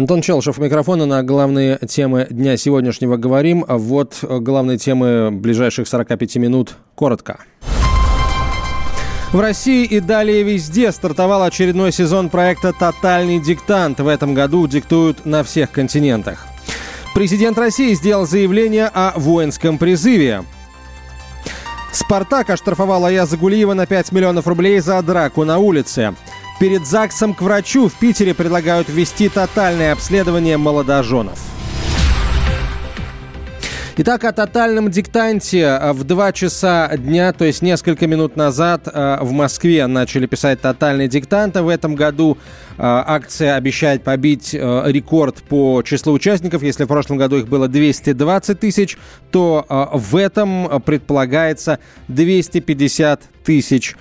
Антон Челшев, микрофона на главные темы дня сегодняшнего говорим. А вот главные темы ближайших 45 минут коротко. В России и далее везде стартовал очередной сезон проекта «Тотальный диктант». В этом году диктуют на всех континентах. Президент России сделал заявление о воинском призыве. «Спартак» оштрафовал Аяза Гулиева на 5 миллионов рублей за драку на улице. Перед ЗАГСом к врачу в Питере предлагают ввести тотальное обследование молодоженов. Итак, о тотальном диктанте в 2 часа дня, то есть несколько минут назад э, в Москве начали писать тотальный диктант. В этом году э, акция обещает побить э, рекорд по числу участников. Если в прошлом году их было 220 тысяч, то в этом предполагается 250 тысяч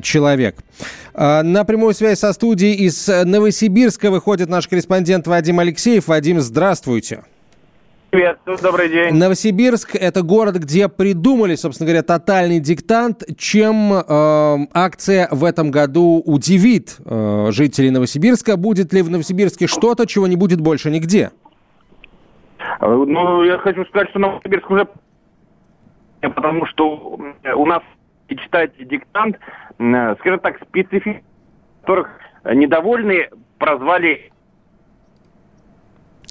человек. На прямую связь со студией из Новосибирска выходит наш корреспондент Вадим Алексеев. Вадим, здравствуйте. Привет, добрый день. Новосибирск – это город, где придумали, собственно говоря, тотальный диктант. Чем э, акция в этом году удивит э, жителей Новосибирска? Будет ли в Новосибирске что-то, чего не будет больше нигде? Э, ну, я хочу сказать, что Новосибирск уже... Потому что у нас читать диктант, э, скажем так, специфик, которых недовольные прозвали...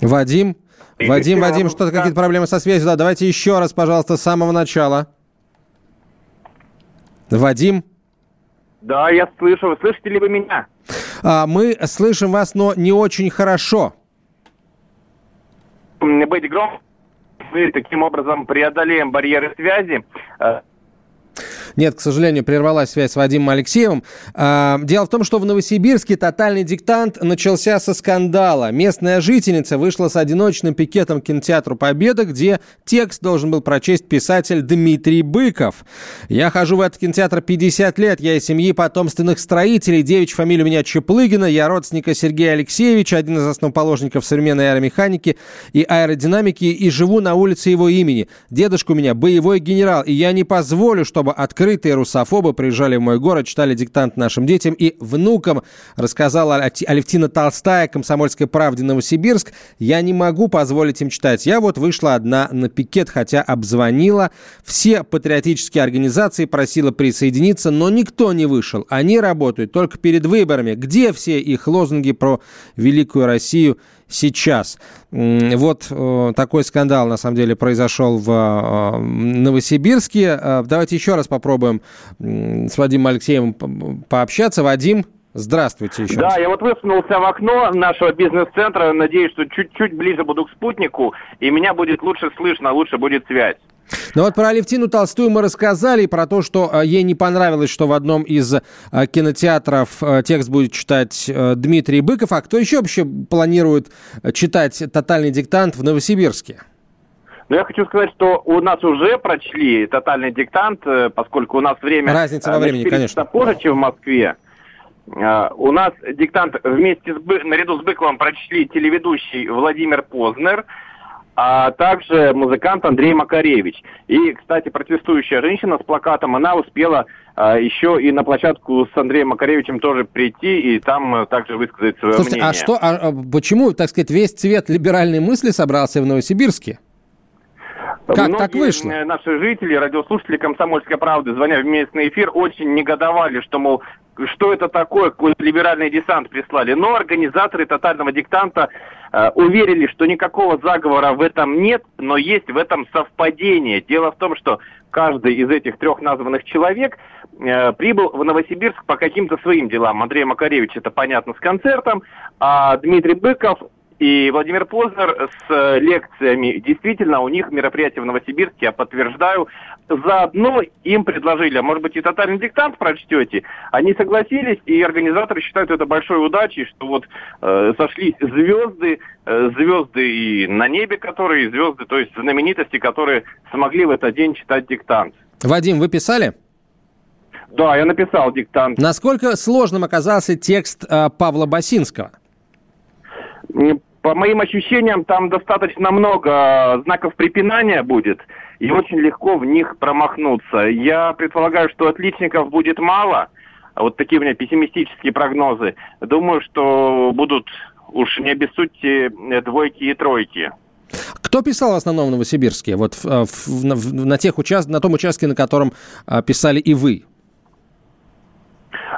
Вадим? Вадим, Вадим, что-то какие-то проблемы со связью. Да, давайте еще раз, пожалуйста, с самого начала. Вадим? Да, я слышу. Вы слышите ли вы меня? А, мы слышим вас, но не очень хорошо. Быть громко. Мы таким образом преодолеем барьеры связи. Нет, к сожалению, прервалась связь с Вадимом Алексеевым. А, дело в том, что в Новосибирске тотальный диктант начался со скандала. Местная жительница вышла с одиночным пикетом к кинотеатру «Победа», где текст должен был прочесть писатель Дмитрий Быков. «Я хожу в этот кинотеатр 50 лет. Я из семьи потомственных строителей. Девичья фамилия у меня Чеплыгина. Я родственника Сергея Алексеевича, один из основоположников современной аэромеханики и аэродинамики, и живу на улице его имени. Дедушка у меня боевой генерал, и я не позволю, чтобы открыть открытые русофобы приезжали в мой город, читали диктант нашим детям и внукам, рассказала Алевтина Толстая, «Комсомольской правде» Новосибирск. Я не могу позволить им читать. Я вот вышла одна на пикет, хотя обзвонила все патриотические организации, просила присоединиться, но никто не вышел. Они работают только перед выборами. Где все их лозунги про великую Россию сейчас. Вот э, такой скандал, на самом деле, произошел в э, Новосибирске. Э, давайте еще раз попробуем с Вадимом Алексеевым пообщаться. Вадим, Здравствуйте еще Да, раз. я вот высунулся в окно нашего бизнес-центра. Надеюсь, что чуть-чуть ближе буду к спутнику, и меня будет лучше слышно, лучше будет связь. Ну вот про Алевтину Толстую мы рассказали, и про то, что э, ей не понравилось, что в одном из э, кинотеатров э, текст будет читать Дмитрий Быков. А кто еще вообще планирует читать «Тотальный диктант» в Новосибирске? Но я хочу сказать, что у нас уже прочли тотальный диктант, поскольку у нас время... Разница во времени, конечно. позже, чем в Москве. У нас диктант вместе с, наряду с Быковым прочли телеведущий Владимир Познер – а также музыкант Андрей Макаревич. И, кстати, протестующая женщина с плакатом, она успела а, еще и на площадку с Андреем Макаревичем тоже прийти и там а, также высказать свое Слушайте, мнение. а что, а, а почему, так сказать, весь цвет либеральной мысли собрался в Новосибирске? Как Многие так вышло? наши жители, радиослушатели «Комсомольской правды», звоня в местный эфир, очень негодовали, что, мол, что это такое, какой-то либеральный десант прислали. Но организаторы тотального диктанта э, уверили, что никакого заговора в этом нет, но есть в этом совпадение. Дело в том, что каждый из этих трех названных человек э, прибыл в Новосибирск по каким-то своим делам. Андрей Макаревич, это понятно, с концертом, а Дмитрий Быков и Владимир Познер с э, лекциями. Действительно, у них мероприятие в Новосибирске, я подтверждаю. Заодно им предложили, а может быть и тотальный диктант прочтете. Они согласились, и организаторы считают это большой удачей, что вот э, сошлись звезды, э, звезды и на небе которые, звезды, то есть знаменитости, которые смогли в этот день читать диктант. Вадим, вы писали? Да, я написал диктант. Насколько сложным оказался текст э, Павла Басинского? По моим ощущениям, там достаточно много знаков препинания будет, и очень легко в них промахнуться. Я предполагаю, что отличников будет мало, вот такие у меня пессимистические прогнозы. Думаю, что будут Уж не обессудьте двойки и тройки. Кто писал в основном в Новосибирске? Вот в, в, в, на, тех участ... на том участке, на котором а, писали и вы?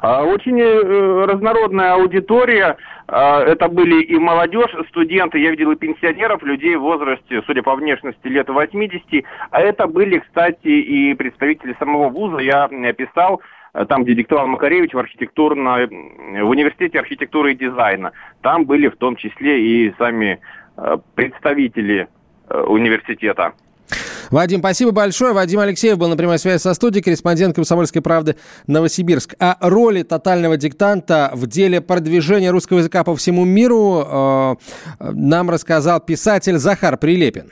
А, очень э, разнородная аудитория. А, это были и молодежь, студенты, я видел и пенсионеров, людей в возрасте, судя по внешности, лет 80. А это были, кстати, и представители самого вуза. Я писал э, там, где диктовал Макаревич в архитектурно, в университете архитектуры и дизайна. Там были в том числе и сами э, представители университета. Вадим, спасибо большое. Вадим Алексеев был на прямой связи со студией, корреспондент «Комсомольской правды» Новосибирск. О роли тотального диктанта в деле продвижения русского языка по всему миру э, нам рассказал писатель Захар Прилепин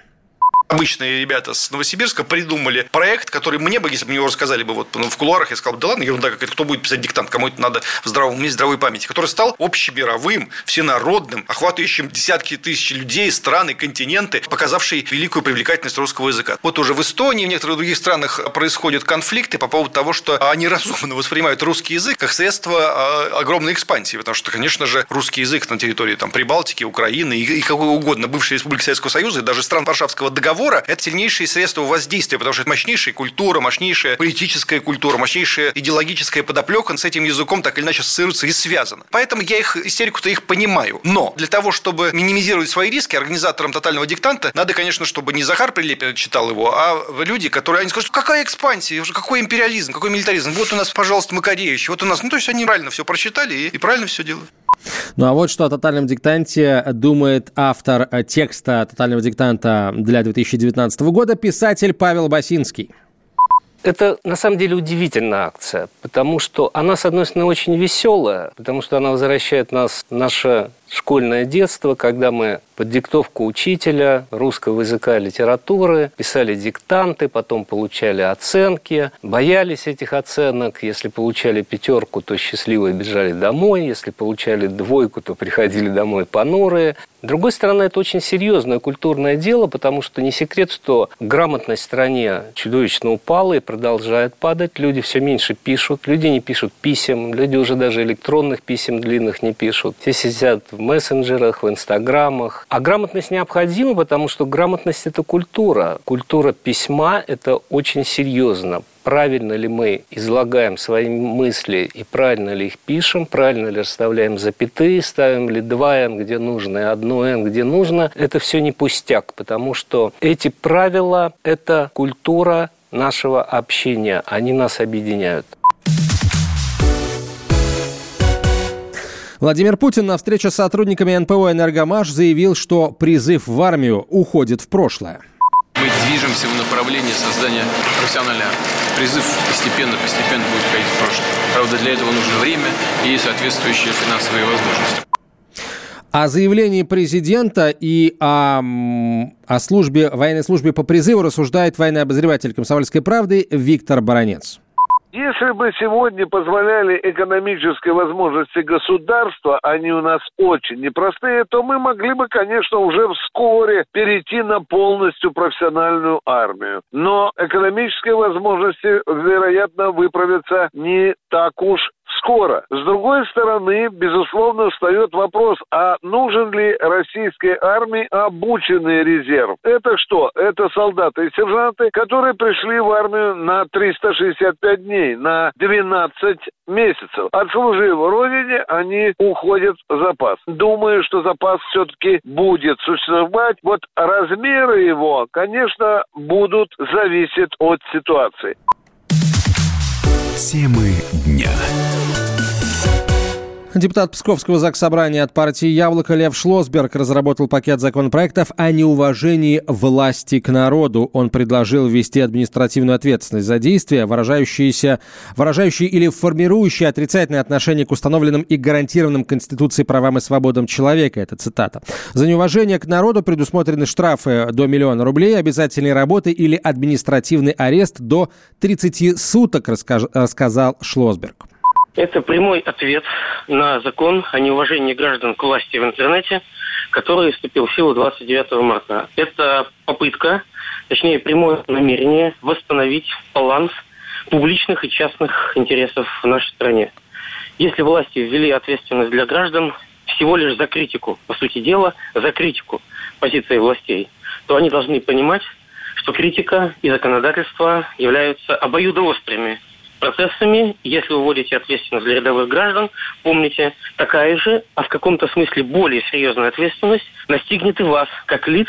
обычные ребята с Новосибирска придумали проект, который мне бы, если бы мне его рассказали бы вот ну, в кулуарах, я сказал бы, да ладно, ерунда какая-то, кто будет писать диктант, кому это надо в здравом уме, здравой памяти, который стал общемировым, всенародным, охватывающим десятки тысяч людей, страны, континенты, показавший великую привлекательность русского языка. Вот уже в Эстонии, в некоторых других странах происходят конфликты по поводу того, что они разумно воспринимают русский язык как средство а, огромной экспансии, потому что, конечно же, русский язык на территории там, Прибалтики, Украины и, и какой угодно бывшей республики Советского Союза и даже стран Варшавского договора договора – это сильнейшие средства воздействия, потому что это мощнейшая культура, мощнейшая политическая культура, мощнейшая идеологическая подоплека с этим языком так или иначе ассоциируется и связана. Поэтому я их истерику-то их понимаю. Но для того, чтобы минимизировать свои риски, организаторам тотального диктанта надо, конечно, чтобы не Захар Прилепин читал его, а люди, которые они скажут, какая экспансия, какой империализм, какой милитаризм. Вот у нас, пожалуйста, Макаревич, вот у нас. Ну, то есть они правильно все прочитали и, и правильно все делают. Ну а вот что о тотальном диктанте думает автор э, текста тотального диктанта для 2019 года, писатель Павел Басинский. Это на самом деле удивительная акция, потому что она, с одной стороны, очень веселая, потому что она возвращает нас в наше школьное детство, когда мы под диктовку учителя русского языка и литературы писали диктанты, потом получали оценки, боялись этих оценок. Если получали пятерку, то счастливые бежали домой. Если получали двойку, то приходили домой понурые. С другой стороны, это очень серьезное культурное дело, потому что не секрет, что грамотность в стране чудовищно упала и продолжает падать. Люди все меньше пишут, люди не пишут писем, люди уже даже электронных писем длинных не пишут. Все сидят в мессенджерах, в инстаграмах. А грамотность необходима, потому что грамотность – это культура. Культура письма – это очень серьезно правильно ли мы излагаем свои мысли и правильно ли их пишем, правильно ли расставляем запятые, ставим ли два «н», где нужно, и одно «н», где нужно, это все не пустяк, потому что эти правила – это культура нашего общения, они нас объединяют. Владимир Путин на встрече с сотрудниками НПО «Энергомаш» заявил, что призыв в армию уходит в прошлое. Мы движемся в направлении создания профессиональной армии. Призыв постепенно-постепенно будет уходить в прошлое. Правда, для этого нужно время и соответствующие финансовые возможности. О заявлении президента и о, о службе, военной службе по призыву рассуждает военный обозреватель «Комсомольской правды» Виктор Баранец. Если бы сегодня позволяли экономические возможности государства, они у нас очень непростые, то мы могли бы, конечно, уже вскоре перейти на полностью профессиональную армию. Но экономические возможности, вероятно, выправятся не так уж скоро. С другой стороны, безусловно, встает вопрос, а нужен ли российской армии обученный резерв? Это что? Это солдаты и сержанты, которые пришли в армию на 365 дней, на 12 месяцев. Отслужив родине, они уходят в запас. Думаю, что запас все-таки будет существовать. Вот размеры его, конечно, будут зависеть от ситуации. Темы дня. Депутат Псковского ЗАГС Собрания от партии «Яблоко» Лев Шлосберг разработал пакет законопроектов о неуважении власти к народу. Он предложил ввести административную ответственность за действия, выражающиеся, выражающие или формирующие отрицательное отношение к установленным и гарантированным Конституцией правам и свободам человека. Это цитата. За неуважение к народу предусмотрены штрафы до миллиона рублей, обязательные работы или административный арест до 30 суток, рассказал Шлосберг. Это прямой ответ на закон о неуважении граждан к власти в интернете, который вступил в силу 29 марта. Это попытка, точнее прямое намерение восстановить баланс публичных и частных интересов в нашей стране. Если власти ввели ответственность для граждан, всего лишь за критику, по сути дела, за критику позиции властей, то они должны понимать, что критика и законодательство являются обоюдоострыми процессами. Если вы вводите ответственность для рядовых граждан, помните, такая же, а в каком-то смысле более серьезная ответственность настигнет и вас, как лиц,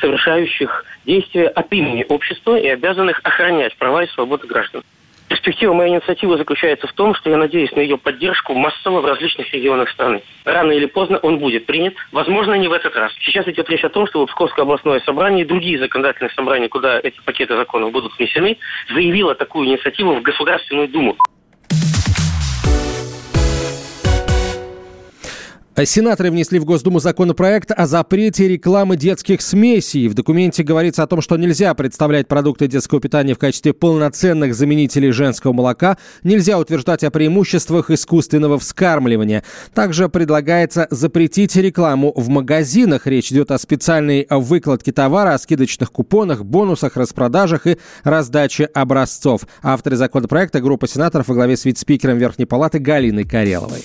совершающих действия от имени общества и обязанных охранять права и свободы граждан. Перспектива моей инициативы заключается в том, что я надеюсь на ее поддержку массово в различных регионах страны. Рано или поздно он будет принят, возможно, не в этот раз. Сейчас идет речь о том, что Псковское областное собрание и другие законодательные собрания, куда эти пакеты законов будут внесены, заявило такую инициативу в Государственную Думу. Сенаторы внесли в Госдуму законопроект о запрете рекламы детских смесей. В документе говорится о том, что нельзя представлять продукты детского питания в качестве полноценных заменителей женского молока, нельзя утверждать о преимуществах искусственного вскармливания. Также предлагается запретить рекламу в магазинах. Речь идет о специальной выкладке товара, о скидочных купонах, бонусах, распродажах и раздаче образцов. Авторы законопроекта – группа сенаторов во главе с вице-спикером Верхней Палаты Галиной Кареловой.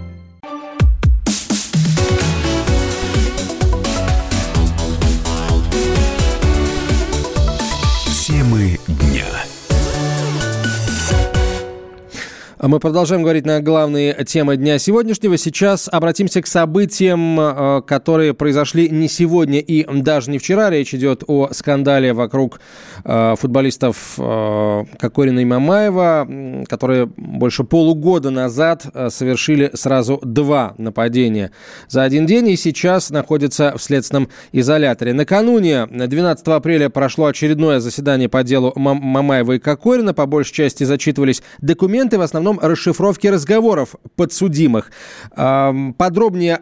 Мы продолжаем говорить на главные темы дня сегодняшнего. Сейчас обратимся к событиям, э, которые произошли не сегодня и даже не вчера. Речь идет о скандале вокруг э, футболистов э, Кокорина и Мамаева, которые больше полугода назад совершили сразу два нападения за один день и сейчас находятся в следственном изоляторе. Накануне, 12 апреля, прошло очередное заседание по делу Мамаева и Кокорина. По большей части зачитывались документы, в основном основном расшифровки разговоров подсудимых. Подробнее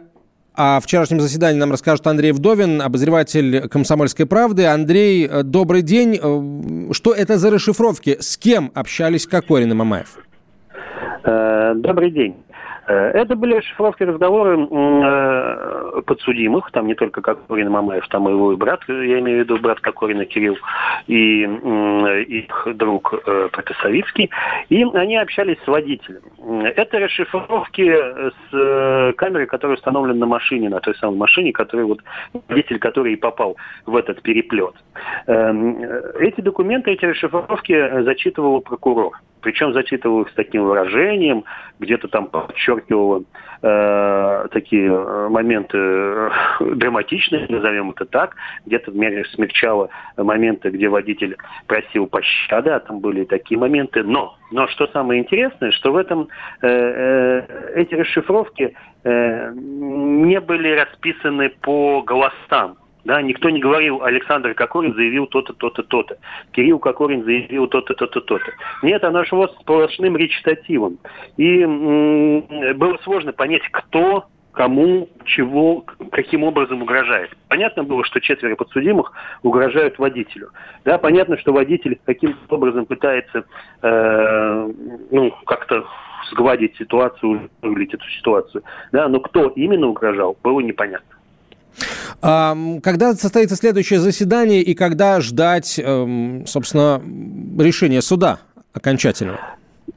о вчерашнем заседании нам расскажет Андрей Вдовин, обозреватель «Комсомольской правды». Андрей, э, добрый день. Э, что это за расшифровки? С кем общались Кокорин и Мамаев? Э, добрый день. Э, это были шифровки разговоры э, подсудимых, там не только Кокорин Мамаев, там и его брат, я имею в виду брат Кокорина Кирилл, и их друг э, Протасовицкий, и они общались с водителем. Это расшифровки с камерой, которая установлена на машине, на той самой машине, который вот водитель, который и попал в этот переплет. Эм, эти документы, эти расшифровки зачитывал прокурор. Причем зачитывал их с таким выражением, где-то там подчеркивал э, такие э, моменты э, драматичные, назовем это так, где-то смягчало моменты, где водитель просил пощады, а там были такие моменты. Но, но что самое интересное, что в этом эти расшифровки не были расписаны по голосам. Да, никто не говорил, Александр Кокорин заявил то-то, то-то, то-то. Кирилл Кокорин заявил то-то, то-то, то-то. Нет, оно шло сплошным речитативом. И м- было сложно понять, кто кому, чего, каким образом угрожает. Понятно было, что четверо подсудимых угрожают водителю. Да, понятно, что водитель каким-то образом пытается э, ну, как-то сгладить ситуацию, выглядеть эту ситуацию. Да, но кто именно угрожал, было непонятно. Когда состоится следующее заседание и когда ждать, эм, собственно, решения суда окончательного?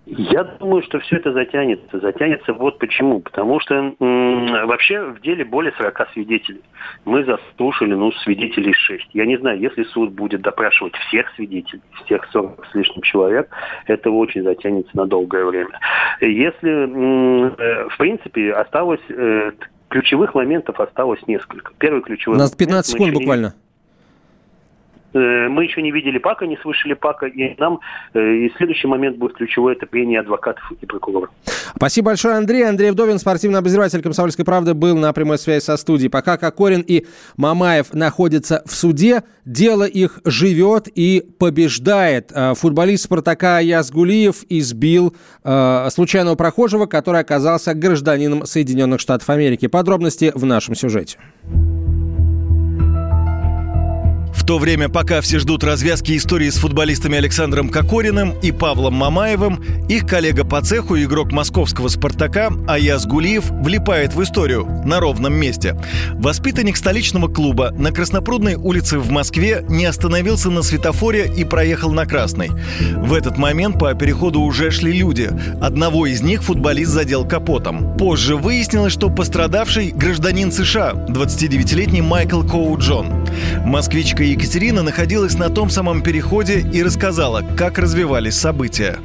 Я думаю, что все это затянется. Затянется вот почему. Потому что вообще в деле более 40 свидетелей. Мы заслушали, ну, свидетелей 6. Я не знаю, если суд будет допрашивать всех свидетелей, всех 40 с лишним человек, это очень затянется на долгое время. Если, э, в принципе, осталось э, ключевых моментов осталось несколько. Первый ключевой У нас 15 секунд буквально. Э, мы еще не видели Пака, не слышали Пака, и нам э, и следующий момент будет ключевой, это прение адвокатов и прокуроров. Спасибо большое, Андрей. Андрей Вдовин, спортивный обозреватель «Комсомольской правды», был на прямой связи со студией. Пока Кокорин и Мамаев находятся в суде, дело их живет и побеждает. Э, футболист «Спартака» Яс Гулиев избил случайного прохожего, который оказался гражданином Соединенных Штатов Америки. Подробности в нашем сюжете. В то время, пока все ждут развязки истории с футболистами Александром Кокориным и Павлом Мамаевым, их коллега по цеху, игрок московского «Спартака» Аяс Гулиев влипает в историю на ровном месте. Воспитанник столичного клуба на Краснопрудной улице в Москве не остановился на светофоре и проехал на красный. В этот момент по переходу уже шли люди. Одного из них футболист задел капотом. Позже выяснилось, что пострадавший – гражданин США, 29-летний Майкл Коу Джон. Москвичка Екатерина находилась на том самом переходе и рассказала, как развивались события.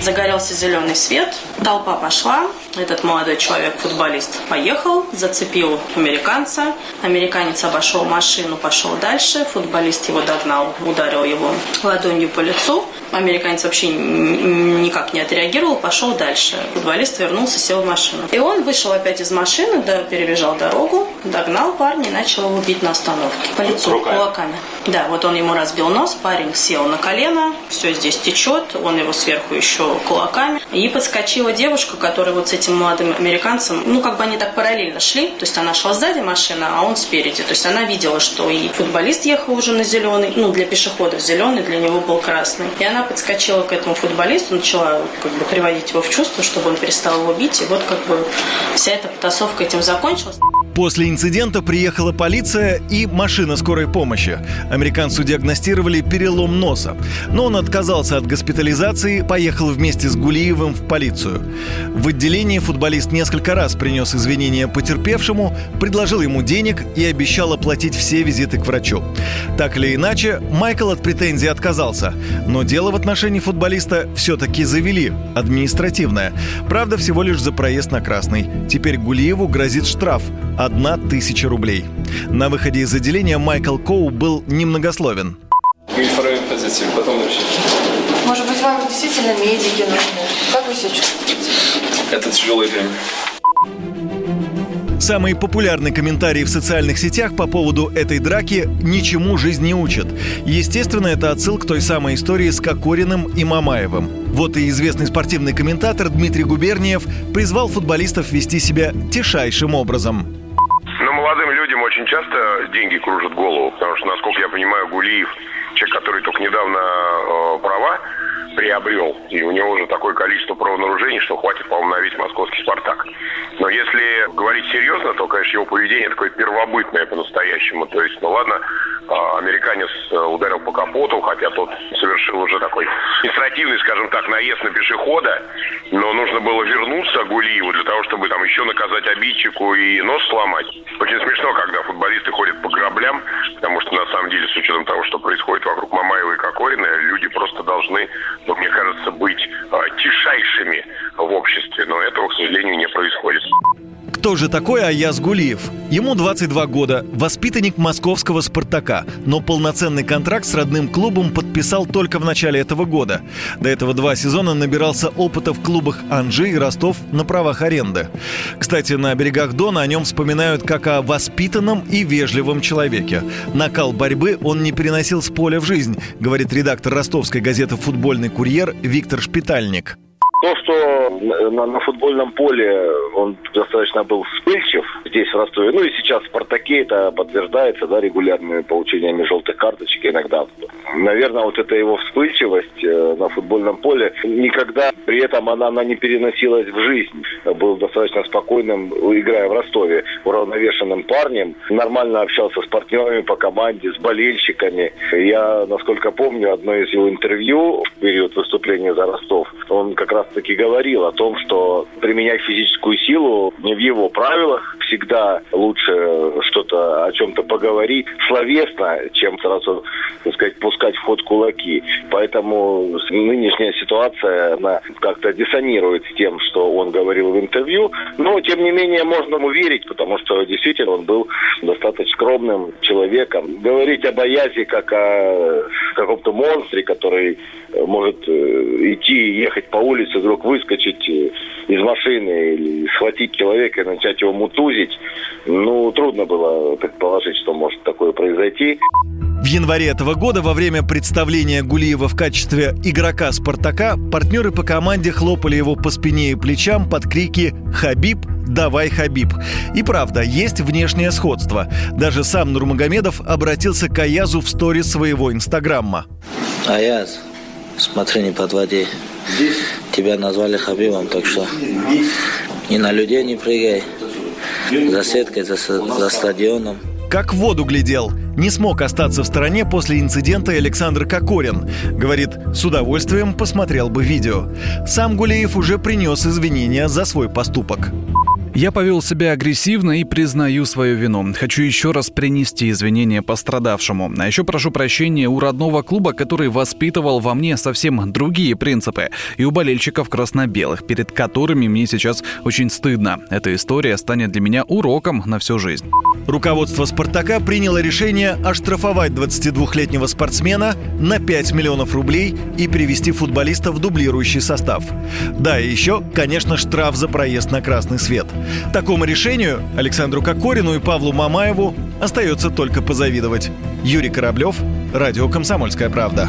Загорелся зеленый свет, толпа пошла, этот молодой человек, футболист, поехал, зацепил американца. Американец обошел машину, пошел дальше. Футболист его догнал, ударил его ладонью по лицу. Американец вообще никак не отреагировал, пошел дальше. Футболист вернулся, сел в машину. И он вышел опять из машины, да, перебежал дорогу, догнал парня и начал его бить на остановке. По лицу, Руками. кулаками. Да, вот он ему разбил нос, парень сел на колено, все здесь течет, он его сверху еще кулаками. И подскочила девушка, которая вот с этим молодым американцем, ну, как бы они так параллельно шли, то есть она шла сзади машины, а он спереди. То есть она видела, что и футболист ехал уже на зеленый, ну, для пешеходов зеленый, для него был красный. И она подскочила к этому футболисту, начала как бы приводить его в чувство, чтобы он перестал его бить. И вот как бы вся эта потасовка этим закончилась. После инцидента приехала полиция и машина скорой помощи. Американцу диагностировали перелом носа. Но он отказался от госпитализации, поехал вместе с Гулиевым в полицию. В отделении футболист несколько раз принес извинения потерпевшему, предложил ему денег и обещал оплатить все визиты к врачу. Так или иначе, Майкл от претензий отказался. Но дело в отношении футболиста все-таки завели. Административное. Правда, всего лишь за проезд на красный. Теперь Гулиеву грозит штраф – одна тысяча рублей. На выходе из отделения Майкл Коу был немногословен. Может быть, вам действительно медики нужны? Как вы себя чувствуете? Это тяжелое время. Самый популярный комментарий в социальных сетях по поводу этой драки «Ничему жизнь не учит». Естественно, это отсыл к той самой истории с Кокориным и Мамаевым. Вот и известный спортивный комментатор Дмитрий Губерниев призвал футболистов вести себя тишайшим образом молодым людям очень часто деньги кружат голову, потому что, насколько я понимаю, Гулиев, человек, который только недавно э, права приобрел, и у него уже такое количество правонарушений, что хватит, по-моему, на весь московский «Спартак». Но если говорить серьезно, то, конечно, его поведение такое первобытное по-настоящему. То есть, ну ладно, американец э, ударил по капоту, хотя тот совершил уже такой административный, скажем так, наезд на пешехода, но нужно было вернуться Гулиеву для того, чтобы там еще наказать обидчику и нос сломать. Очень смешно, когда футболисты ходят по граблям, потому что на самом деле, с учетом того, что происходит вокруг Мамаева и Кокорина, люди просто должны, ну, мне кажется, быть э, тишайшими в обществе, но этого, к сожалению, не происходит. Кто же такой Аяз Гулиев? Ему 22 года, воспитанник московского «Спартака», но полноценный контракт с родным клубом подписал только в начале этого года. До этого два сезона набирался опыта в клубах Анжи и Ростов на правах аренды. Кстати, на берегах Дона о нем вспоминают как о воспитанном и вежливом человеке. Накал борьбы он не переносил с поля в жизнь, говорит редактор ростовской газеты «Футбольный курьер» Виктор Шпитальник. То, что на, на футбольном поле он достаточно был вспыльчив здесь, в Ростове, ну и сейчас в «Спартаке» это подтверждается, да, регулярными получениями желтых карточек иногда. Наверное, вот эта его вспыльчивость э, на футбольном поле, никогда при этом она, она не переносилась в жизнь. Был достаточно спокойным, играя в Ростове, уравновешенным парнем. Нормально общался с партнерами по команде, с болельщиками. Я, насколько помню, одно из его интервью в период выступления за Ростов, он как раз таки говорил о том, что применять физическую силу не в его правилах, всегда лучше что-то о чем-то поговорить словесно, чем сразу, так сказать, пускать в ход кулаки. Поэтому нынешняя ситуация, она как-то диссонирует с тем, что он говорил в интервью. Но, тем не менее, можно ему верить, потому что действительно он был достаточно скромным человеком. Говорить об Аязе как о каком-то монстре, который может э, идти и ехать по улице, вдруг выскочить э, из машины или схватить человека и начать его мутузить, ну, трудно было предположить, что может такое произойти. В январе этого года во время представления Гулиева в качестве игрока «Спартака» партнеры по команде хлопали его по спине и плечам под крики «Хабиб! Давай, Хабиб!». И правда, есть внешнее сходство. Даже сам Нурмагомедов обратился к Аязу в сторис своего инстаграма. Аяз, смотри, не подводи. Тебя назвали Хабибом, так что ни на людей не прыгай. За сеткой, за, за стадионом. Как в воду глядел. Не смог остаться в стороне после инцидента Александр Кокорин. Говорит, с удовольствием посмотрел бы видео. Сам Гулеев уже принес извинения за свой поступок. Я повел себя агрессивно и признаю свою вину. Хочу еще раз принести извинения пострадавшему. А еще прошу прощения у родного клуба, который воспитывал во мне совсем другие принципы. И у болельщиков красно-белых, перед которыми мне сейчас очень стыдно. Эта история станет для меня уроком на всю жизнь. Руководство «Спартака» приняло решение оштрафовать 22-летнего спортсмена на 5 миллионов рублей и перевести футболиста в дублирующий состав. Да, и еще, конечно, штраф за проезд на красный свет – Такому решению Александру Кокорину и Павлу Мамаеву остается только позавидовать. Юрий Кораблев, Радио «Комсомольская правда».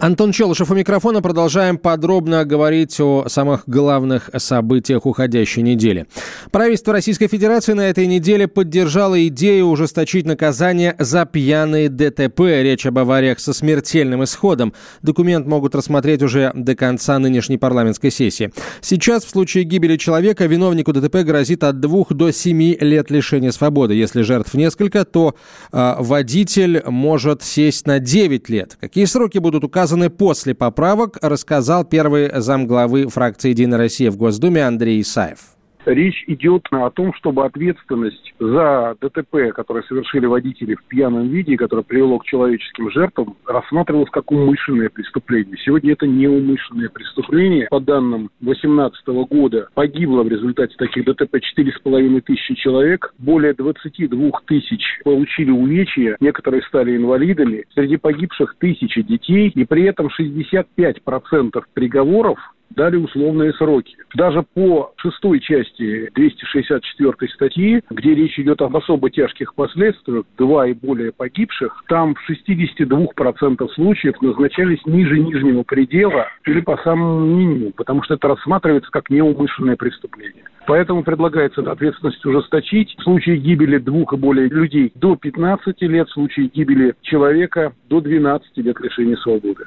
Антон Челышев у микрофона. Продолжаем подробно говорить о самых главных событиях уходящей недели. Правительство Российской Федерации на этой неделе поддержало идею ужесточить наказание за пьяные ДТП. Речь об авариях со смертельным исходом. Документ могут рассмотреть уже до конца нынешней парламентской сессии. Сейчас в случае гибели человека виновнику ДТП грозит от двух до семи лет лишения свободы. Если жертв несколько, то э, водитель может сесть на 9 лет. Какие сроки будут указаны указаны после поправок, рассказал первый замглавы фракции «Единая Россия» в Госдуме Андрей Исаев. Речь идет о том, чтобы ответственность за ДТП, которое совершили водители в пьяном виде, которое привело к человеческим жертвам, рассматривалось как умышленное преступление. Сегодня это неумышленное преступление. По данным 2018 года погибло в результате таких ДТП 4,5 тысячи человек. Более 22 тысяч получили увечья, некоторые стали инвалидами. Среди погибших тысячи детей, и при этом 65% приговоров дали условные сроки. Даже по шестой части 264 статьи, где речь идет об особо тяжких последствиях, два и более погибших, там в 62% случаев назначались ниже нижнего предела или по самому минимуму, потому что это рассматривается как неумышленное преступление. Поэтому предлагается ответственность ужесточить. В случае гибели двух и более людей до 15 лет, в случае гибели человека до 12 лет лишения свободы.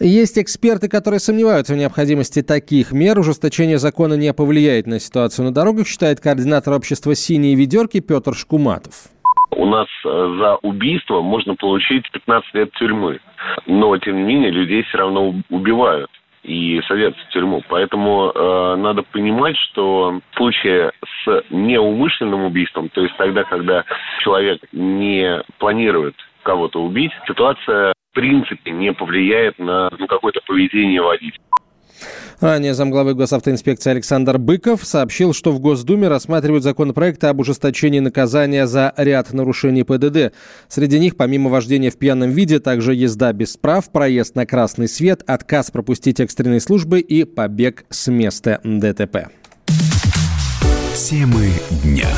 Есть эксперты, которые сомневаются в необходимости таких мер. Ужесточение закона не повлияет на ситуацию на дорогах, считает координатор общества «Синие ведерки» Петр Шкуматов. У нас э, за убийство можно получить 15 лет тюрьмы. Но, тем не менее, людей все равно убивают и садятся в тюрьму. Поэтому э, надо понимать, что в случае с неумышленным убийством, то есть тогда, когда человек не планирует кого-то убить, ситуация в принципе не повлияет на ну, какое-то поведение водителя. Ранее замглавы госавтоинспекции Александр Быков сообщил, что в Госдуме рассматривают законопроекты об ужесточении наказания за ряд нарушений ПДД. Среди них, помимо вождения в пьяном виде, также езда без прав, проезд на красный свет, отказ пропустить экстренные службы и побег с места ДТП. Темы дня.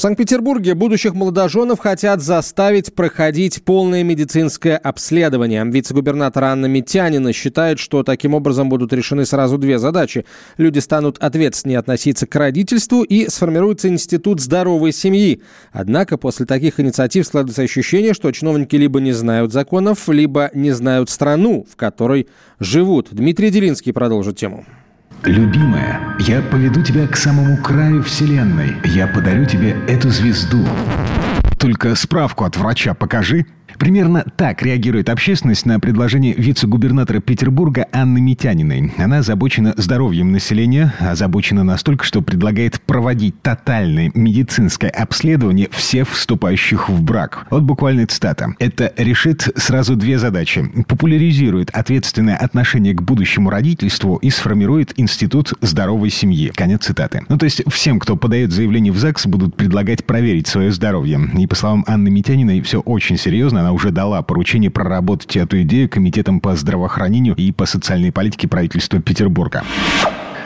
В Санкт-Петербурге будущих молодоженов хотят заставить проходить полное медицинское обследование. Вице-губернатор Анна Митянина считает, что таким образом будут решены сразу две задачи. Люди станут ответственнее относиться к родительству и сформируется институт здоровой семьи. Однако после таких инициатив складывается ощущение, что чиновники либо не знают законов, либо не знают страну, в которой живут. Дмитрий Делинский продолжит тему. Любимая, я поведу тебя к самому краю Вселенной. Я подарю тебе эту звезду. Только справку от врача покажи. Примерно так реагирует общественность на предложение вице-губернатора Петербурга Анны Митяниной. Она озабочена здоровьем населения, озабочена настолько, что предлагает проводить тотальное медицинское обследование всех вступающих в брак. Вот буквально цитата. Это решит сразу две задачи. Популяризирует ответственное отношение к будущему родительству и сформирует институт здоровой семьи. Конец цитаты. Ну, то есть всем, кто подает заявление в ЗАГС, будут предлагать проверить свое здоровье. И по словам Анны Митяниной, все очень серьезно она уже дала поручение проработать эту идею комитетам по здравоохранению и по социальной политике правительства Петербурга.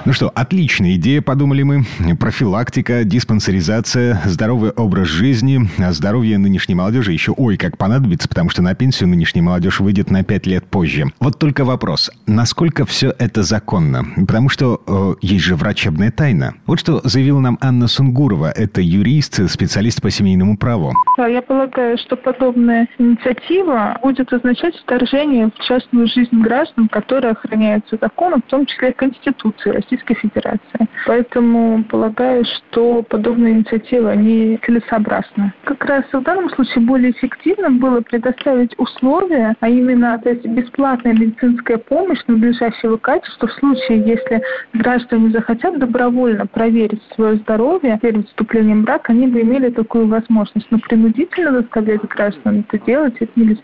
Ну что, отличная идея, подумали мы. Профилактика, диспансеризация, здоровый образ жизни. А здоровье нынешней молодежи еще ой как понадобится, потому что на пенсию нынешняя молодежь выйдет на 5 лет позже. Вот только вопрос, насколько все это законно? Потому что э, есть же врачебная тайна. Вот что заявила нам Анна Сунгурова. Это юрист, специалист по семейному праву. Да, я полагаю, что подобная инициатива будет означать вторжение в частную жизнь граждан, которые охраняются законом, в том числе Конституцией России Российской Федерации. Поэтому полагаю, что подобные инициативы, они целесообразны. Как раз в данном случае более эффективным было предоставить условия, а именно то есть бесплатная медицинская помощь надлежащего качества в случае, если граждане захотят добровольно проверить свое здоровье перед вступлением в брак, они бы имели такую возможность. Но принудительно заставлять граждан это делать, это нельзя.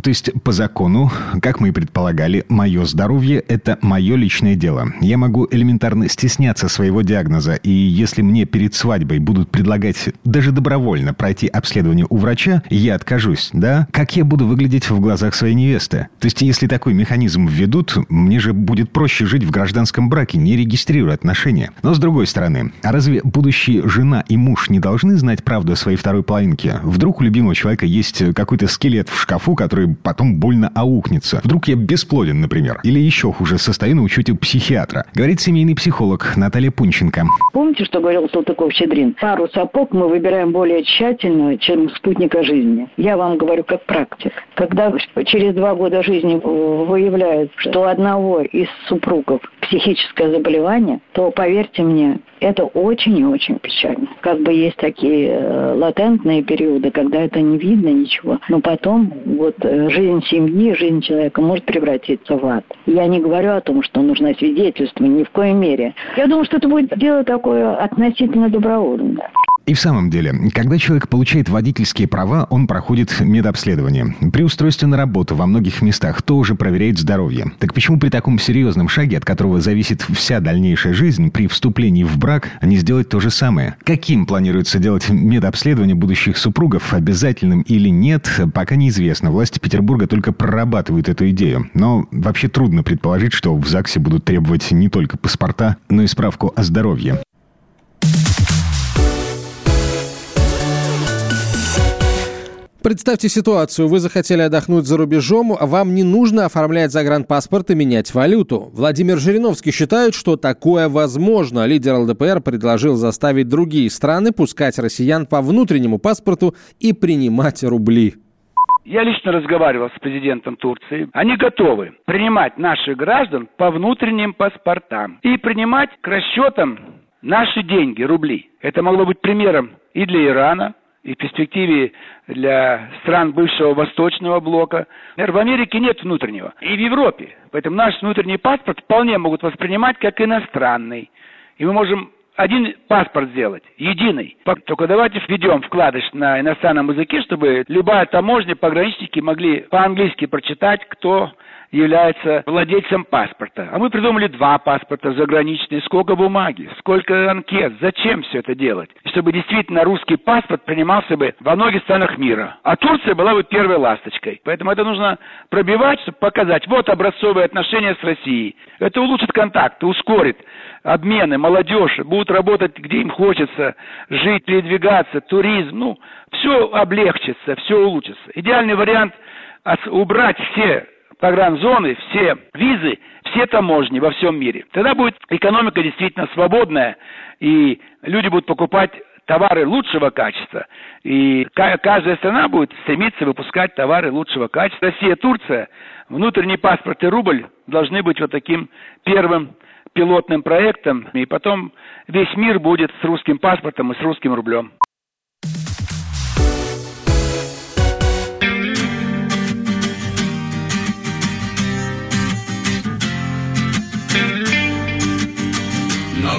То есть, по закону, как мы и предполагали, мое здоровье – это мое личное дело. Я могу элементарно стесняться своего диагноза, и если мне перед свадьбой будут предлагать даже добровольно пройти обследование у врача, я откажусь, да? Как я буду выглядеть в глазах своей невесты? То есть, если такой механизм введут, мне же будет проще жить в гражданском браке, не регистрируя отношения. Но с другой стороны, а разве будущие жена и муж не должны знать правду о своей второй половинке? Вдруг у любимого человека есть какой-то скелет в шкафу, который который потом больно аукнется. Вдруг я бесплоден, например. Или еще хуже, состою на учете психиатра. Говорит семейный психолог Наталья Пунченко. Помните, что говорил Салтыков-Щедрин? Пару сапог мы выбираем более тщательную, чем спутника жизни. Я вам говорю как практик. Когда через два года жизни выявляют, что у одного из супругов психическое заболевание, то, поверьте мне, это очень и очень печально. Как бы есть такие э, латентные периоды, когда это не видно ничего, но потом вот э, жизнь семьи, жизнь человека может превратиться в ад. Я не говорю о том, что нужно свидетельствовать, ни в коей мере. Я думаю, что это будет дело такое относительно добровольное. И в самом деле, когда человек получает водительские права, он проходит медобследование. При устройстве на работу во многих местах тоже проверяет здоровье. Так почему при таком серьезном шаге, от которого зависит вся дальнейшая жизнь, при вступлении в брак, не сделать то же самое? Каким планируется делать медобследование будущих супругов, обязательным или нет, пока неизвестно. Власти Петербурга только прорабатывают эту идею. Но вообще трудно предположить, что в ЗАГСе будут требовать не только паспорта, но и справку о здоровье. Представьте ситуацию. Вы захотели отдохнуть за рубежом, а вам не нужно оформлять загранпаспорт и менять валюту. Владимир Жириновский считает, что такое возможно. Лидер ЛДПР предложил заставить другие страны пускать россиян по внутреннему паспорту и принимать рубли. Я лично разговаривал с президентом Турции. Они готовы принимать наших граждан по внутренним паспортам и принимать к расчетам наши деньги, рубли. Это могло быть примером и для Ирана, и в перспективе для стран бывшего Восточного блока. Например, в Америке нет внутреннего, и в Европе. Поэтому наш внутренний паспорт вполне могут воспринимать как иностранный. И мы можем один паспорт сделать, единый. Только давайте введем вкладыш на иностранном языке, чтобы любая таможня, пограничники могли по-английски прочитать, кто является владельцем паспорта. А мы придумали два паспорта заграничные. Сколько бумаги, сколько анкет, зачем все это делать? Чтобы действительно русский паспорт принимался бы во многих странах мира. А Турция была бы первой ласточкой. Поэтому это нужно пробивать, чтобы показать, вот образцовые отношения с Россией. Это улучшит контакты, ускорит обмены, молодежь будут работать, где им хочется, жить, передвигаться, туризм, ну, все облегчится, все улучшится. Идеальный вариант убрать все погранзоны, все визы, все таможни во всем мире. Тогда будет экономика действительно свободная, и люди будут покупать товары лучшего качества. И каждая страна будет стремиться выпускать товары лучшего качества. Россия, Турция, внутренний паспорт и рубль должны быть вот таким первым пилотным проектом. И потом весь мир будет с русским паспортом и с русским рублем.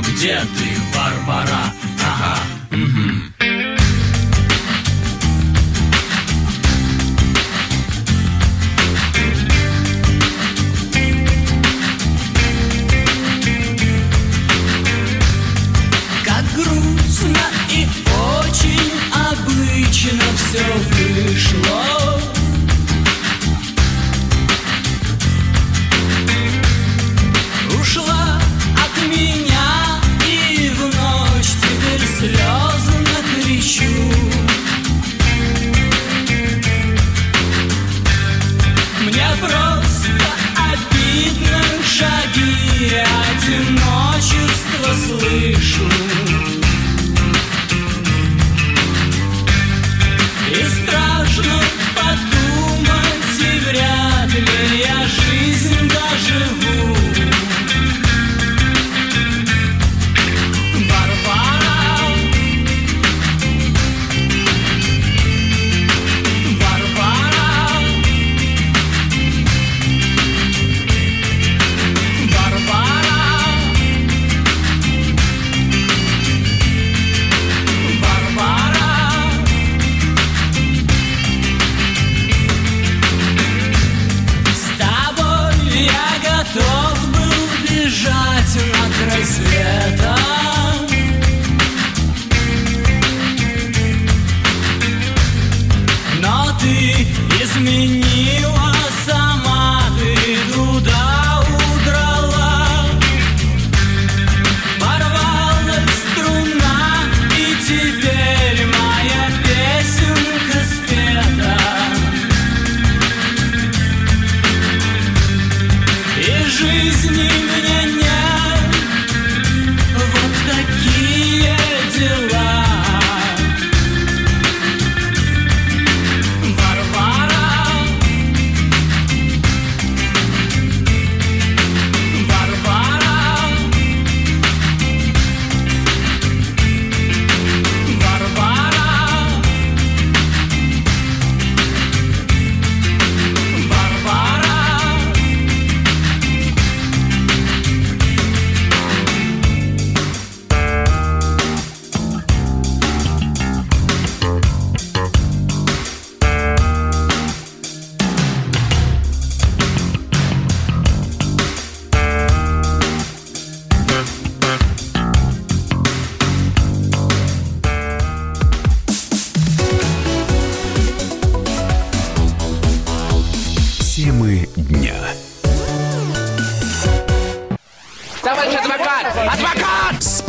Где ты, Барбара? Ага,